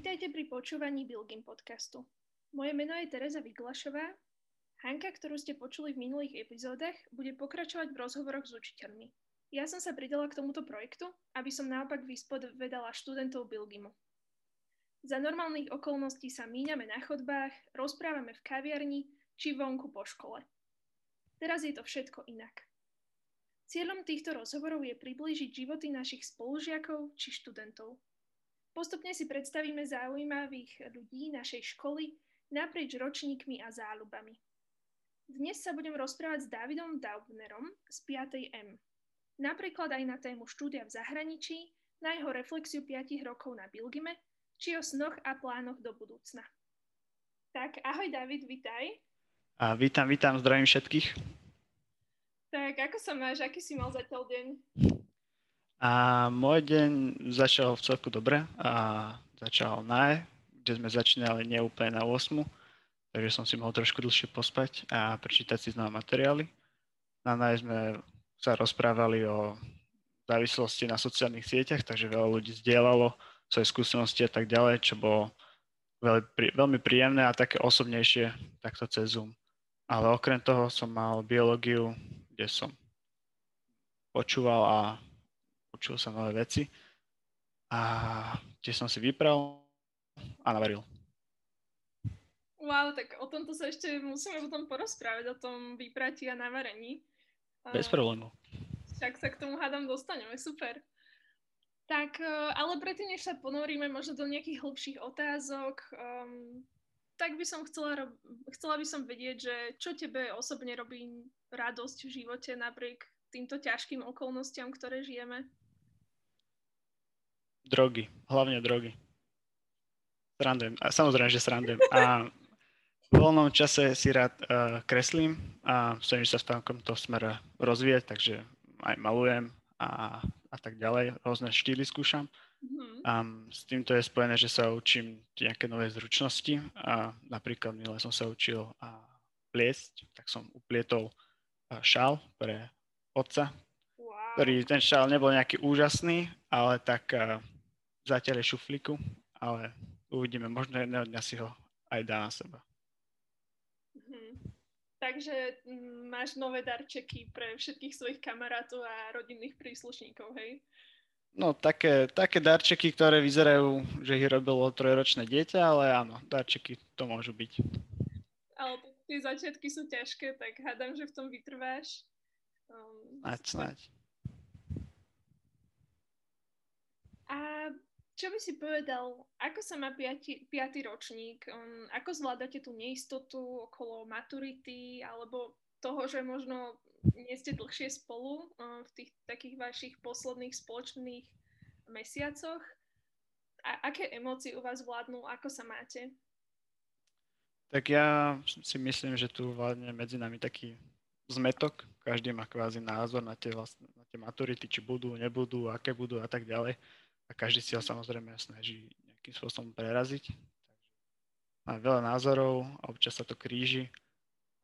Vítajte pri počúvaní Bilgin podcastu. Moje meno je Tereza Vyglašová. Hanka, ktorú ste počuli v minulých epizódach, bude pokračovať v rozhovoroch s učiteľmi. Ja som sa pridala k tomuto projektu, aby som naopak vyspovedala študentov Bilgimu. Za normálnych okolností sa míňame na chodbách, rozprávame v kaviarni či vonku po škole. Teraz je to všetko inak. Cieľom týchto rozhovorov je priblížiť životy našich spolužiakov či študentov. Postupne si predstavíme zaujímavých ľudí našej školy naprieč ročníkmi a záľubami. Dnes sa budem rozprávať s Davidom Daubnerom z 5. M. Napríklad aj na tému štúdia v zahraničí, na jeho reflexiu 5 rokov na Bilgime, či o snoch a plánoch do budúcna. Tak, ahoj David, vitaj. A vítam, vítam, zdravím všetkých. Tak, ako sa máš, aký si mal zatiaľ deň? A môj deň začal v celku dobre a začal na kde sme začínali neúplne na 8, takže som si mohol trošku dlhšie pospať a prečítať si znova materiály. Na NAE sme sa rozprávali o závislosti na sociálnych sieťach, takže veľa ľudí zdieľalo svoje skúsenosti a tak ďalej, čo bolo veľmi príjemné a také osobnejšie takto cez Zoom. Ale okrem toho som mal biológiu, kde som počúval a učil sa nové veci a tiež som si vypral a navaril. Wow, tak o tomto sa ešte musíme potom porozprávať, o tom vypratí a navarení. Bez problému. Však sa k tomu hádam dostaneme, super. Tak, e, ale predtým, než sa ponoríme možno do nejakých hlbších otázok, um, tak by som chcela, chcela by som vedieť, že čo tebe osobne robí radosť v živote napriek týmto ťažkým okolnostiam, ktoré žijeme? Drogy, hlavne drogy. Srandujem, a samozrejme, že srandujem. A v voľnom čase si rád uh, kreslím a chcem sa v takomto smere rozvíjať, takže aj malujem a, a tak ďalej. Rôzne štýly skúšam. Mm-hmm. A s týmto je spojené, že sa učím nejaké nové zručnosti. A napríklad minule som sa učil a pliesť, tak som uplietol šál pre otca. Ktorý ten šál nebol nejaký úžasný, ale tak uh, zatiaľ je šuflíku, ale uvidíme, možno jedného dňa si ho aj dá na seba. Hmm. Takže m, máš nové darčeky pre všetkých svojich kamarátov a rodinných príslušníkov, hej? No, také, také darčeky, ktoré vyzerajú, že ich robilo trojročné dieťa, ale áno, darčeky to môžu byť. Ale tie začiatky sú ťažké, tak hádam, že v tom vytrváš. Um, snáď, snáď. A čo by si povedal, ako sa má piatý, piatý ročník? Um, ako zvládate tú neistotu okolo maturity alebo toho, že možno nie ste dlhšie spolu um, v tých takých vašich posledných spoločných mesiacoch? A aké emócie u vás vládnu? Ako sa máte? Tak ja si myslím, že tu vládne medzi nami taký zmetok. Každý má kvázi názor na tie, vlastne, na tie maturity, či budú, nebudú, aké budú a tak ďalej a každý si ho samozrejme snaží nejakým spôsobom preraziť. Má veľa názorov a občas sa to kríži,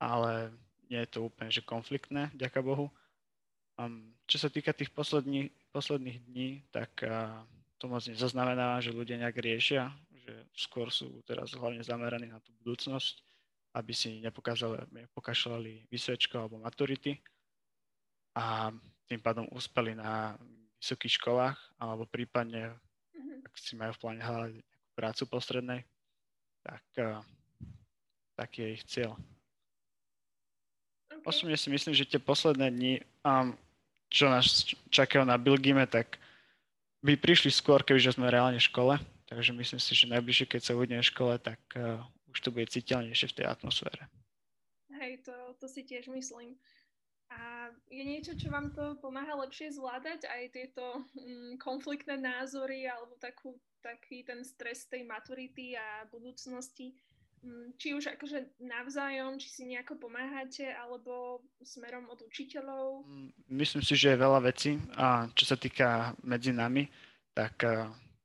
ale nie je to úplne že konfliktné, ďaká Bohu. Um, čo sa týka tých poslední, posledných dní, tak uh, to moc nezaznamená, že ľudia nejak riešia, že skôr sú teraz hlavne zameraní na tú budúcnosť, aby si nepokašľali vysvečko alebo maturity a tým pádom uspeli na vysokých školách, alebo prípadne, mm-hmm. ak si majú v pláne hľadať nejakú prácu postrednej, tak uh, taký je ich cieľ. Okay. Osobne si myslím, že tie posledné dni, um, čo nás čakajú na Bilgime, tak by prišli skôr, kebyže sme reálne v škole. Takže myslím si, že najbližšie, keď sa uvidíme v škole, tak uh, už to bude citeľnejšie v tej atmosfére. Hej, to, to si tiež myslím. A je niečo, čo vám to pomáha lepšie zvládať, aj tieto mm, konfliktné názory alebo takú, taký ten stres tej maturity a budúcnosti? Mm, či už akože navzájom, či si nejako pomáhate, alebo smerom od učiteľov? Mm, myslím si, že je veľa vecí. A čo sa týka medzi nami, tak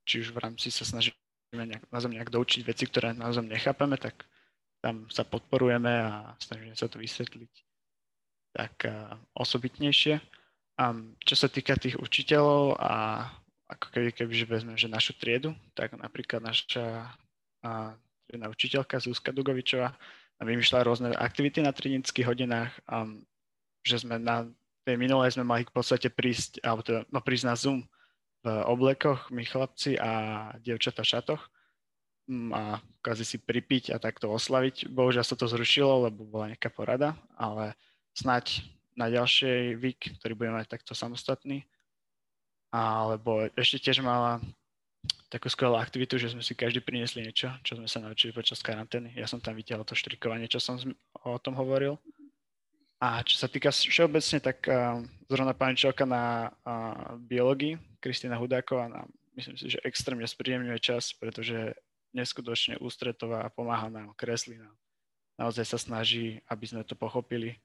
či už v rámci sa snažíme nejak, nejak doučiť veci, ktoré naozaj nechápeme, tak tam sa podporujeme a snažíme sa to vysvetliť tak osobitnejšie. A čo sa týka tých učiteľov a ako keby, keby že vezmem, že našu triedu, tak napríklad naša a, triedna učiteľka Zuzka Dugovičová vymýšľa rôzne aktivity na triednických hodinách, um, že sme na tej minulej sme mali v podstate prísť, alebo teda, no prísť na Zoom v oblekoch, my chlapci a dievčata v šatoch mm, a kazi si pripiť a takto oslaviť. Bohužiaľ sa to zrušilo, lebo bola nejaká porada, ale snať na ďalšej week, ktorý budeme mať takto samostatný. Alebo ešte tiež mala takú skvelú aktivitu, že sme si každý priniesli niečo, čo sme sa naučili počas karantény. Ja som tam videl to štrikovanie, čo som o tom hovoril. A čo sa týka všeobecne, tak uh, zrovna pani Čelka na uh, biológii, Kristýna Hudáková nám, myslím si, že extrémne spríjemňuje čas, pretože neskutočne ústretová a pomáha nám, kreslí nám. Naozaj sa snaží, aby sme to pochopili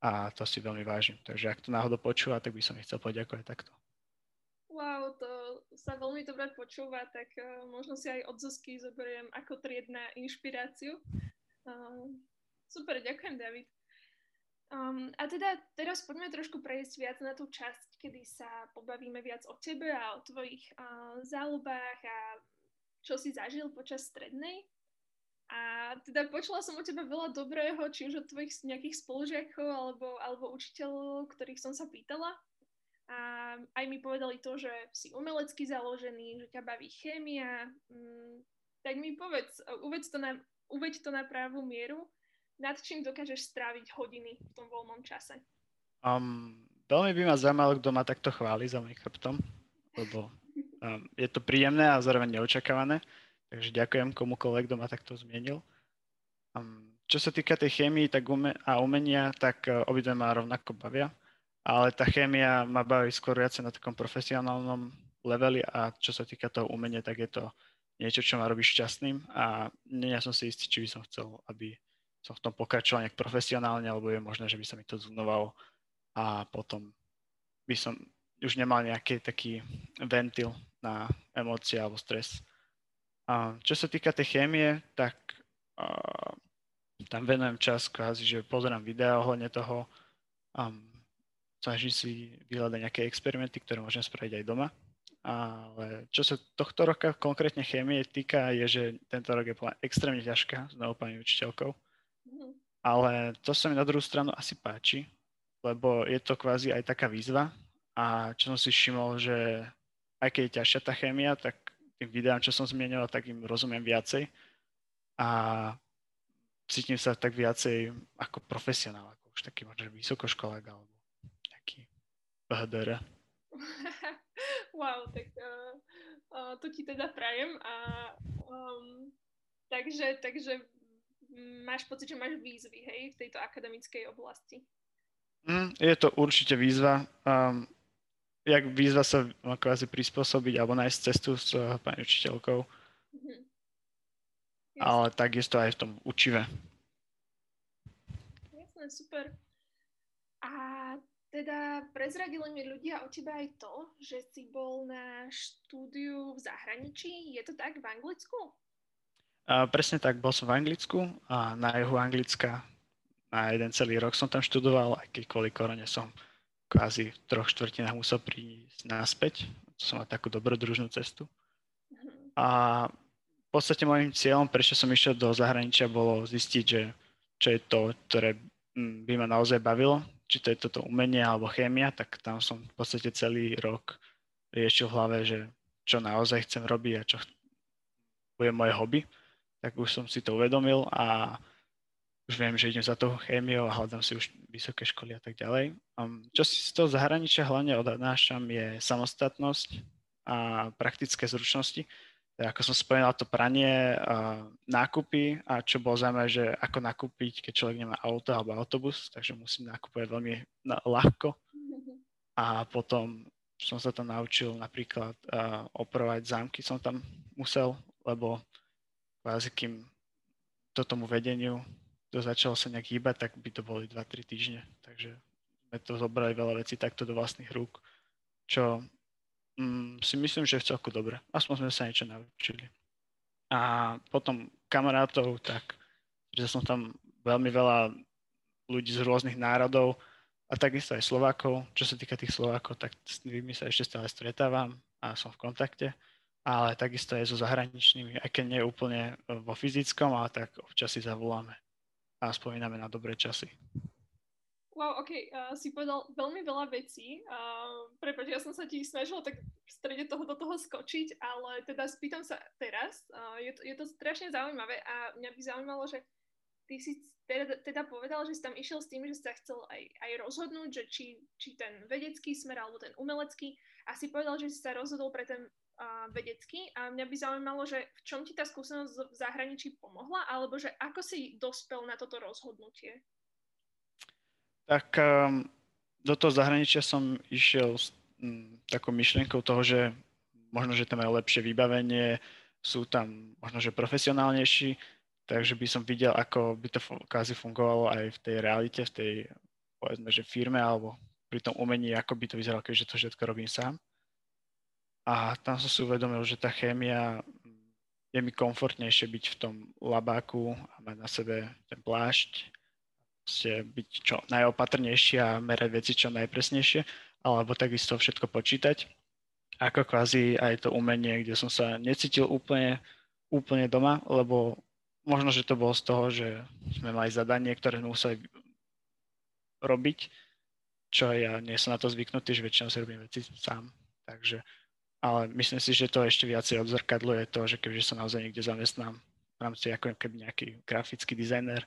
a to si veľmi vážim. Takže ak to náhodou počúva, tak by som chcel poďakovať takto. Wow, to sa veľmi dobre počúva, tak uh, možno si aj od Zuzky zoberiem ako triedna inšpiráciu. Uh, super, ďakujem, David. Um, a teda teraz poďme trošku prejsť viac na tú časť, kedy sa pobavíme viac o tebe a o tvojich uh, záľubách a čo si zažil počas strednej. A teda počula som o teba veľa dobrého, či už od tvojich nejakých spolužiakov alebo, alebo učiteľov, ktorých som sa pýtala. A aj mi povedali to, že si umelecky založený, že ťa baví chémia. Mm, tak mi povedz, uveď to, na, uveď to na právú mieru, nad čím dokážeš stráviť hodiny v tom voľnom čase? Um, veľmi by ma zaujímalo, kto ma takto chváli za môj chrbtom, lebo um, je to príjemné a zároveň neočakávané. Takže ďakujem komukoľvek, kto ma takto zmienil. Čo sa týka tej ume- a umenia, tak uh, obidve ma rovnako bavia ale tá chémia ma baví skôr viacej na takom profesionálnom leveli a čo sa týka toho umenia, tak je to niečo, čo ma robí šťastným a nie ja som si istý, či by som chcel, aby som v tom pokračoval nejak profesionálne, alebo je možné, že by sa mi to zunovalo a potom by som už nemal nejaký taký ventil na emócie alebo stres. A čo sa týka tej chémie, tak uh, tam venujem čas, kvázi, že pozerám videa ohľadne toho, um, snažím si vyhľadať nejaké experimenty, ktoré môžem spraviť aj doma. Ale čo sa tohto roka konkrétne chémie týka, je, že tento rok je extrémne ťažká s novou pani učiteľkou. Mhm. Ale to sa mi na druhú stranu asi páči, lebo je to kvázi aj taká výzva. A čo som si všimol, že aj keď je ťažšia tá chémia, tak tým videám, čo som zmienil, tak im rozumiem viacej. A cítim sa tak viacej ako profesionál, ako už taký možno vysokoškolák alebo HDR. wow, tak uh, uh, to ti teda prajem a um, takže, takže máš pocit, že máš výzvy, hej, v tejto akademickej oblasti. Mm, je to určite výzva. Um, jak výzva sa kvázi prispôsobiť alebo nájsť cestu s uh, pani učiteľkou. Mm-hmm. Ale takisto aj v tom učive. Jasné, super. A teda prezradili mi ľudia o teba aj to, že si bol na štúdiu v zahraničí. Je to tak v Anglicku? A, presne tak, bol som v Anglicku a na juhu Anglicka na jeden celý rok som tam študoval, aj keď kvôli korone som kvázi v troch štvrtinách musel prísť naspäť. Som mal takú dobrodružnú cestu. A v podstate môjim cieľom, prečo som išiel do zahraničia, bolo zistiť, že čo je to, ktoré mm, by ma naozaj bavilo, či to je toto umenie alebo chémia, tak tam som v podstate celý rok riešil v hlave, že čo naozaj chcem robiť a čo bude moje hobby. Tak už som si to uvedomil a už viem, že idem za tou chémiou a hľadám si už vysoké školy a tak ďalej. Um, čo si z toho zahraničia hlavne odnášam je samostatnosť a praktické zručnosti ako som spomínal, to pranie, uh, nákupy a čo bolo zaujímavé, že ako nakúpiť, keď človek nemá auto alebo autobus, takže musím nakupovať veľmi na, ľahko. A potom som sa tam naučil napríklad uh, opravovať zámky, som tam musel, lebo kvázi kým to tomu vedeniu to začalo sa nejak hýbať, tak by to boli 2-3 týždne. Takže sme to zobrali veľa vecí takto do vlastných rúk, čo mm, si myslím, že v celku dobre. Aspoň sme sa niečo naučili. A potom kamarátov, tak že som tam veľmi veľa ľudí z rôznych národov a takisto aj Slovákov. Čo sa týka tých Slovákov, tak s nimi sa ešte stále stretávam a som v kontakte, ale takisto aj so zahraničnými, aj keď nie úplne vo fyzickom, ale tak občas si zavoláme a spomíname na dobré časy. Wow, ok, uh, si povedal veľmi veľa vecí. Uh, Prepač, ja som sa ti snažila tak v strede toho do toho skočiť, ale teda spýtam sa teraz. Uh, je, to, je to strašne zaujímavé a mňa by zaujímalo, že ty si teda, teda povedal, že si tam išiel s tým, že sa chcel aj, aj rozhodnúť, že či, či ten vedecký smer alebo ten umelecký a si povedal, že si sa rozhodol pre ten vedecký a mňa by zaujímalo, že v čom ti tá skúsenosť v zahraničí pomohla alebo že ako si dospel na toto rozhodnutie? Tak um, do toho zahraničia som išiel s takou myšlienkou toho, že možno, že tam majú lepšie vybavenie, sú tam možno, že profesionálnejší, takže by som videl, ako by to kvázi fungovalo aj v tej realite, v tej, povedzme, že firme alebo pri tom umení, ako by to vyzeralo, keďže to všetko robím sám. A tam som si uvedomil, že tá chémia je mi komfortnejšie byť v tom labáku a mať na sebe ten plášť proste byť čo najopatrnejšie a merať veci čo najpresnejšie, alebo takisto všetko počítať. Ako kvázi aj to umenie, kde som sa necítil úplne, úplne doma, lebo možno, že to bolo z toho, že sme mali zadanie, ktoré sme museli robiť, čo ja nie som na to zvyknutý, že väčšinou si robím veci sám. Takže, ale myslím si, že to ešte viacej odzrkadluje to, že keďže sa naozaj niekde zamestnám v rámci ako keby nejaký grafický dizajner,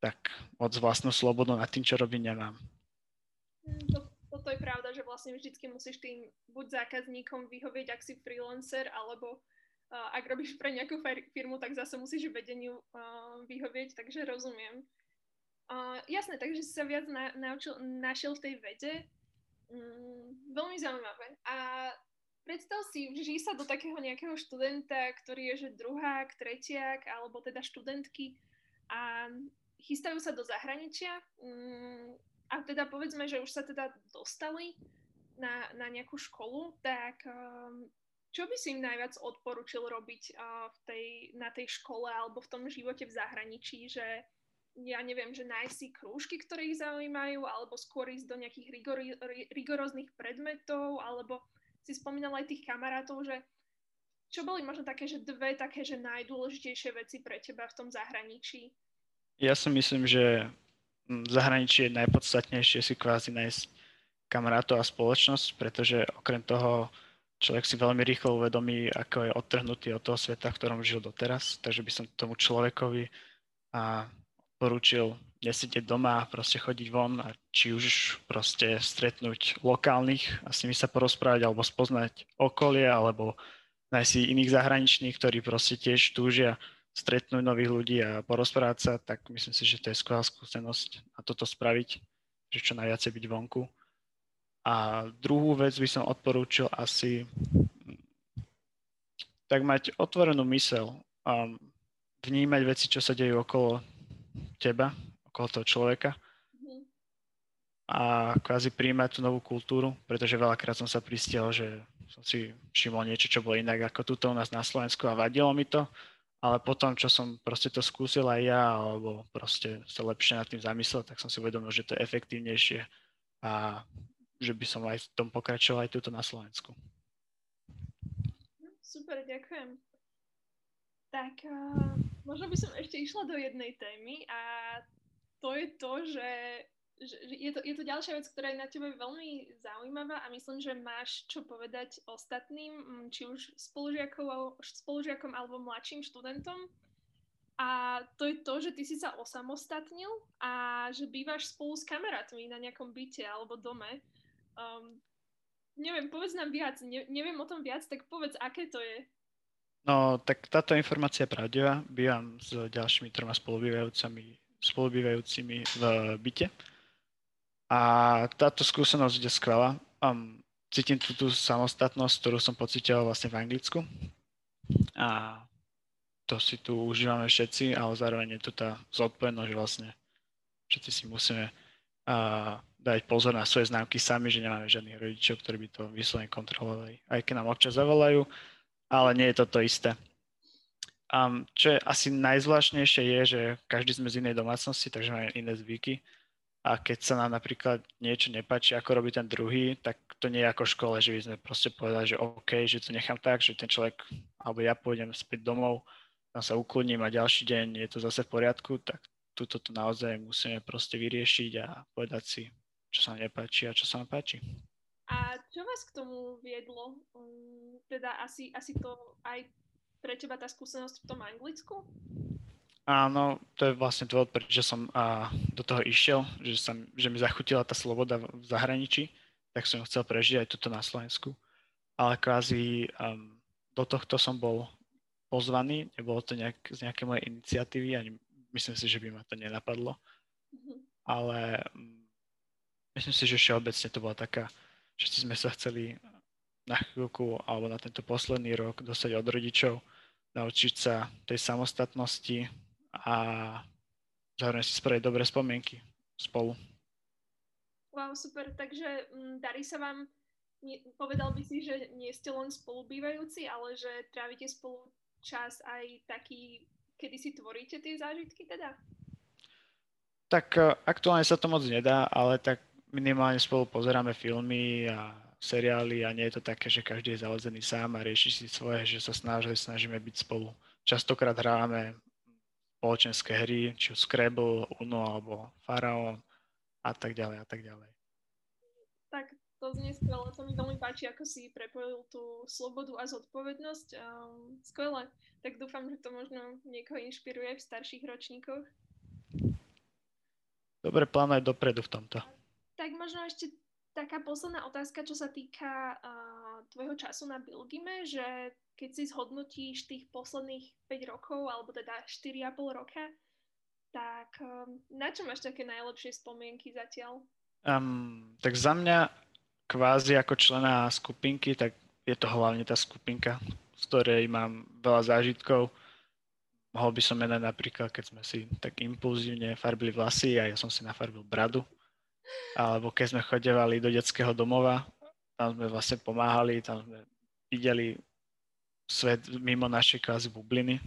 tak moc vlastnú slobodu nad tým, čo robím, nemám. To, toto je pravda, že vlastne vždycky musíš tým buď zákazníkom vyhovieť, ak si freelancer, alebo uh, ak robíš pre nejakú firmu, tak zase musíš vedeniu uh, vyhovieť, takže rozumiem. Uh, jasné, takže si sa viac na, naučil, našiel v tej vede. Mm, veľmi zaujímavé. A predstav si, že sa do takého nejakého študenta, ktorý je že druhák, tretiak, alebo teda študentky a chystajú sa do zahraničia um, a teda povedzme, že už sa teda dostali na, na nejakú školu, tak um, čo by si im najviac odporučil robiť uh, v tej, na tej škole alebo v tom živote v zahraničí, že ja neviem, že nájsť si krúžky, ktoré ich zaujímajú, alebo skôr ísť do nejakých rigor, rigoróznych predmetov, alebo si spomínala aj tých kamarátov, že čo boli možno také, že dve také, že najdôležitejšie veci pre teba v tom zahraničí? Ja si myslím, že v zahraničí je najpodstatnejšie si kvázi nájsť kamarátov a spoločnosť, pretože okrem toho človek si veľmi rýchlo uvedomí, ako je odtrhnutý od toho sveta, v ktorom žil doteraz. Takže by som tomu človekovi a porúčil nesedieť doma proste chodiť von a či už proste stretnúť lokálnych a s nimi sa porozprávať alebo spoznať okolie alebo nájsť si iných zahraničných, ktorí proste tiež túžia stretnúť nových ľudí a porozprávať sa, tak myslím si, že to je skvelá skúsenosť a toto spraviť, že čo najviacej byť vonku. A druhú vec by som odporúčil asi tak mať otvorenú mysel a vnímať veci, čo sa dejú okolo teba, okolo toho človeka a kvázi príjmať tú novú kultúru, pretože veľakrát som sa pristiel, že som si všimol niečo, čo bolo inak ako tuto u nás na Slovensku a vadilo mi to ale potom, čo som proste to skúsil aj ja, alebo proste sa lepšie nad tým zamyslel, tak som si uvedomil, že to je efektívnejšie a že by som aj v tom pokračoval aj tuto na Slovensku. Super, ďakujem. Tak uh, možno by som ešte išla do jednej témy a to je to, že že, je, to, je to ďalšia vec, ktorá je na tebe veľmi zaujímavá a myslím, že máš čo povedať ostatným, mm, či už spolužiakom alebo mladším študentom. A to je to, že ty si sa osamostatnil a že bývaš spolu s kamarátmi na nejakom byte alebo dome. Um, neviem, povedz nám viac. Ne, neviem o tom viac, tak povedz, aké to je. No, tak táto informácia je pravdivá. Bývam s ďalšími troma spolubývajúcimi, spolubývajúcimi v byte. A táto skúsenosť je skvelá. Um, cítim tú, tú samostatnosť, ktorú som pocítil vlastne v Anglicku. A to si tu užívame všetci, ale zároveň je tu tá zodpovednosť, že vlastne všetci si musíme uh, dať pozor na svoje známky sami, že nemáme žiadnych rodičov, ktorí by to vyslovene kontrolovali. Aj keď nám občas zavolajú, ale nie je to to isté. Um, čo je asi najzvláštnejšie je, že každý sme z inej domácnosti, takže máme iné zvyky a keď sa nám napríklad niečo nepáči, ako robí ten druhý, tak to nie je ako škole, že by sme proste povedali, že OK, že to nechám tak, že ten človek, alebo ja pôjdem späť domov, tam sa ukludním a ďalší deň je to zase v poriadku, tak túto to naozaj musíme proste vyriešiť a povedať si, čo sa nepáči a čo sa nám páči. A čo vás k tomu viedlo? Um, teda asi, asi to aj pre teba tá skúsenosť v tom Anglicku? Áno, to je vlastne dôvod, prečo som a, do toho išiel, že, sa, že mi zachutila tá sloboda v zahraničí, tak som chcel prežiť aj tuto na Slovensku. Ale kvázi um, do tohto som bol pozvaný, nebolo to nejak, z nejaké mojej iniciatívy, ani myslím si, že by ma to nenapadlo. Mm-hmm. Ale um, myslím si, že všeobecne to bola taká, že sme sa chceli na chvíľku alebo na tento posledný rok dostať od rodičov, naučiť sa tej samostatnosti, a zároveň si spraviť dobré spomienky spolu. Wow, super. Takže mm, darí sa vám, povedal by si, že nie ste len spolubývajúci, ale že trávite spolu čas aj taký, kedy si tvoríte tie zážitky teda? Tak e, aktuálne sa to moc nedá, ale tak minimálne spolu pozeráme filmy a seriály a nie je to také, že každý je zalezený sám a rieši si svoje, že sa snaží, snažíme byť spolu. Častokrát hráme spoločenské hry, či už Scrabble, Uno alebo Faraón a tak ďalej a tak ďalej. Tak to znie skvelé, to mi veľmi páči, ako si prepojil tú slobodu a zodpovednosť. Um, skvelé, tak dúfam, že to možno niekoho inšpiruje v starších ročníkoch. Dobre plánovať dopredu v tomto. Tak možno ešte taká posledná otázka, čo sa týka uh, tvojho času na Bilgime, že keď si zhodnotíš tých posledných 5 rokov, alebo teda 4,5 roka, tak um, na čo máš také najlepšie spomienky zatiaľ? Um, tak za mňa kvázi ako člena skupinky, tak je to hlavne tá skupinka, z ktorej mám veľa zážitkov. Mohol by som menať napríklad, keď sme si tak impulzívne farbili vlasy a ja som si nafarbil bradu. Alebo keď sme chodevali do detského domova, tam sme vlastne pomáhali, tam sme videli svet mimo našej kvázi bubliny,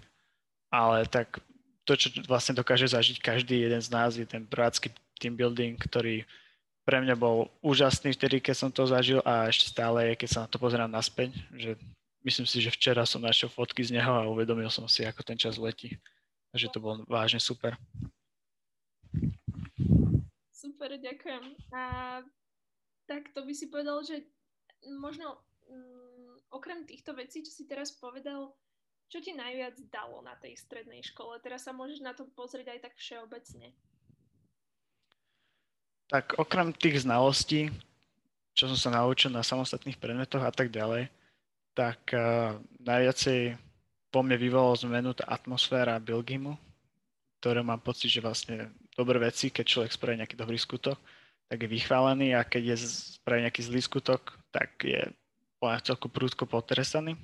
ale tak to, čo vlastne dokáže zažiť každý jeden z nás, je ten prvácky team building, ktorý pre mňa bol úžasný vtedy, keď som to zažil a ešte stále je, keď sa na to pozerám naspäť, že myslím si, že včera som našiel fotky z neho a uvedomil som si, ako ten čas letí. Takže to bolo vážne super. Super, ďakujem. A tak to by si povedal, že možno mm, okrem týchto vecí, čo si teraz povedal, čo ti najviac dalo na tej strednej škole? Teraz sa môžeš na to pozrieť aj tak všeobecne. Tak okrem tých znalostí, čo som sa naučil na samostatných predmetoch a tak ďalej, tak uh, najviacej po mne vyvolalo zmenu tá atmosféra Bilgimu, ktoré mám pocit, že vlastne dobré veci, keď človek spraví nejaký dobrý skutok, tak je vychválený a keď je spraví nejaký zlý skutok, tak je celku prúdko potrestaný.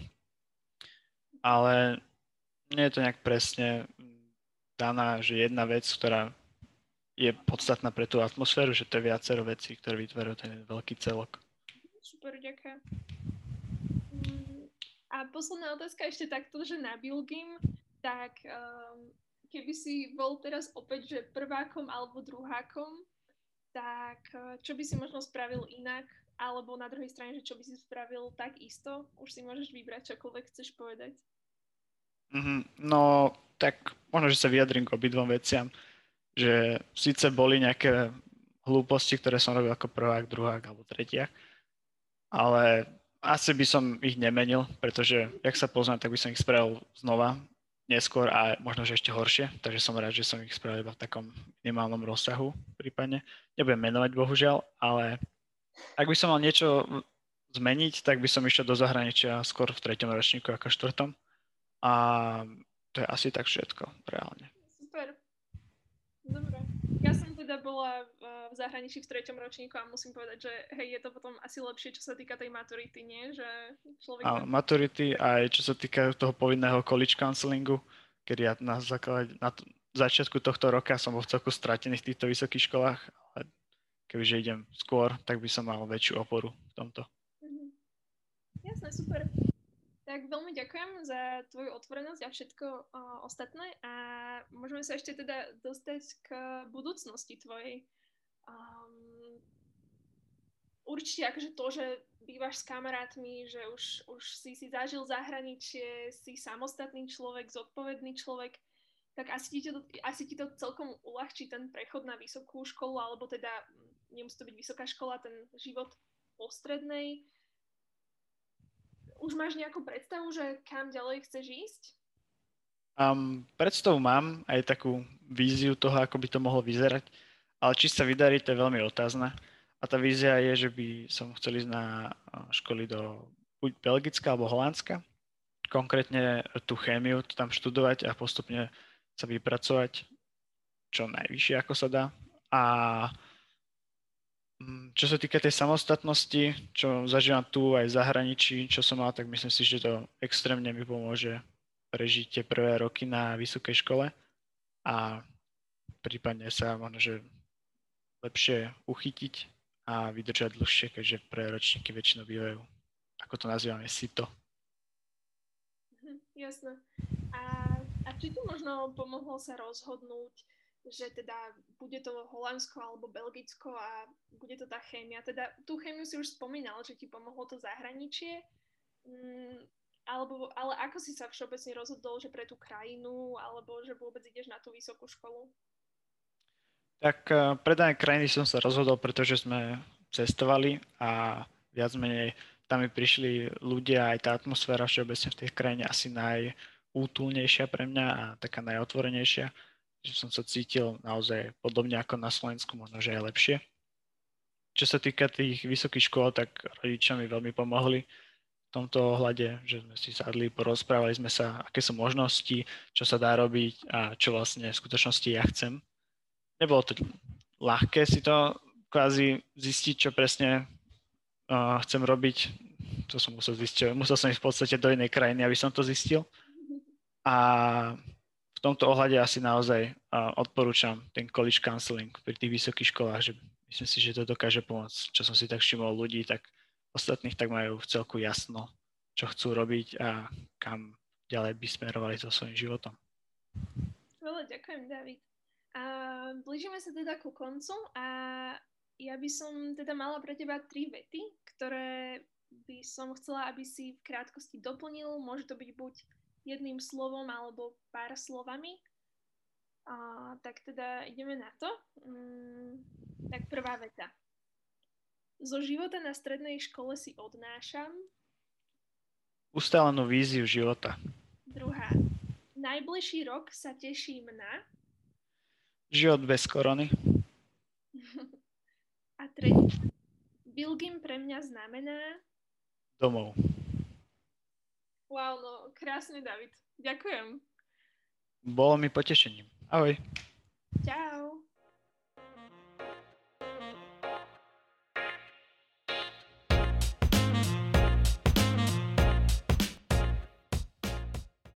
Ale nie je to nejak presne daná, že jedna vec, ktorá je podstatná pre tú atmosféru, že to je viacero vecí, ktoré vytvárajú ten veľký celok. Super, ďakujem. Mm, a posledná otázka ešte takto, že na Bilgim, tak um, keby si bol teraz opäť, že prvákom alebo druhákom, tak uh, čo by si možno spravil inak alebo na druhej strane, že čo by si spravil tak isto, už si môžeš vybrať čokoľvek chceš povedať. Mm-hmm. No, tak možno, že sa vyjadrím k obidvom veciam, že síce boli nejaké hlúposti, ktoré som robil ako prvák, druhák alebo tretiak, ale asi by som ich nemenil, pretože, jak sa poznám, tak by som ich spravil znova, neskôr a možno, že ešte horšie, takže som rád, že som ich spravil iba v takom minimálnom rozsahu prípadne. Nebudem menovať, bohužiaľ, ale ak by som mal niečo zmeniť, tak by som išiel do zahraničia skôr v treťom ročníku ako štvrtom. A to je asi tak všetko, reálne. Super. Dobre. Ja som teda bola v zahraničí v treťom ročníku a musím povedať, že hej, je to potom asi lepšie, čo sa týka tej maturity, nie? Že človek... A maturity aj čo sa týka toho povinného college counselingu, kedy ja na základe, na to, začiatku tohto roka som bol v celku stratený v týchto vysokých školách, ale kebyže idem skôr, tak by som mal väčšiu oporu v tomto. Mm-hmm. Jasné, super. Tak veľmi ďakujem za tvoju otvorenosť a všetko uh, ostatné a môžeme sa ešte teda dostať k budúcnosti tvojej. Um, určite akože to, že bývaš s kamarátmi, že už, už si si zažil zahraničie, si samostatný človek, zodpovedný človek, tak asi ti, to, asi ti to celkom uľahčí ten prechod na vysokú školu, alebo teda nemusí to byť vysoká škola, ten život postrednej. Už máš nejakú predstavu, že kam ďalej chceš ísť? Um, predstavu mám, aj takú víziu toho, ako by to mohlo vyzerať, ale či sa vydarí, to je veľmi otázne. A tá vízia je, že by som chcel ísť na školy do buď Belgická alebo Holandska. Konkrétne tú chémiu tam študovať a postupne sa vypracovať čo najvyššie, ako sa dá. A čo sa týka tej samostatnosti, čo zažívam tu aj v zahraničí, čo som mal, tak myslím si, že to extrémne mi pomôže prežiť tie prvé roky na vysokej škole a prípadne sa možno, že lepšie uchytiť a vydržať dlhšie, keďže pre ročníky väčšinou bývajú, ako to nazývame, sito. Mhm, jasné. A, a či ti možno pomohlo sa rozhodnúť, že teda bude to Holandsko alebo Belgicko a bude to tá chémia. Teda tú chémiu si už spomínal, že ti pomohlo to zahraničie, mm, alebo, ale ako si sa všeobecne rozhodol, že pre tú krajinu, alebo že vôbec ideš na tú vysokú školu? Tak eh, pre dané krajiny som sa rozhodol, pretože sme cestovali a viac menej tam mi prišli ľudia, aj tá atmosféra všeobecne v tej krajine asi najútulnejšia pre mňa a taká najotvorenejšia, že som sa cítil naozaj podobne ako na Slovensku, možno že aj lepšie. Čo sa týka tých vysokých škôl, tak rodičia mi veľmi pomohli v tomto ohľade, že sme si sadli, porozprávali sme sa, aké sú možnosti, čo sa dá robiť a čo vlastne v skutočnosti ja chcem nebolo to ľahké si to kvázi zistiť, čo presne uh, chcem robiť. To som musel zistiť. Musel som ísť v podstate do inej krajiny, aby som to zistil. A v tomto ohľade asi naozaj odporúčam ten college counseling pri tých vysokých školách, že myslím si, že to dokáže pomôcť. Čo som si tak všimol ľudí, tak ostatných tak majú v celku jasno, čo chcú robiť a kam ďalej by smerovali so svojím životom. Veľa ďakujem, David. A blížime sa teda ku koncu a ja by som teda mala pre teba tri vety, ktoré by som chcela, aby si v krátkosti doplnil. Môže to byť buď jedným slovom alebo pár slovami. A, tak teda ideme na to. Mm, tak prvá veta. Zo života na strednej škole si odnášam. Ustálenú víziu života. Druhá. Najbližší rok sa teším na. Život bez korony. A tretí. Bilgim pre mňa znamená... Domov. Wow, no krásne, David. Ďakujem. Bolo mi potešením. Ahoj. Čau.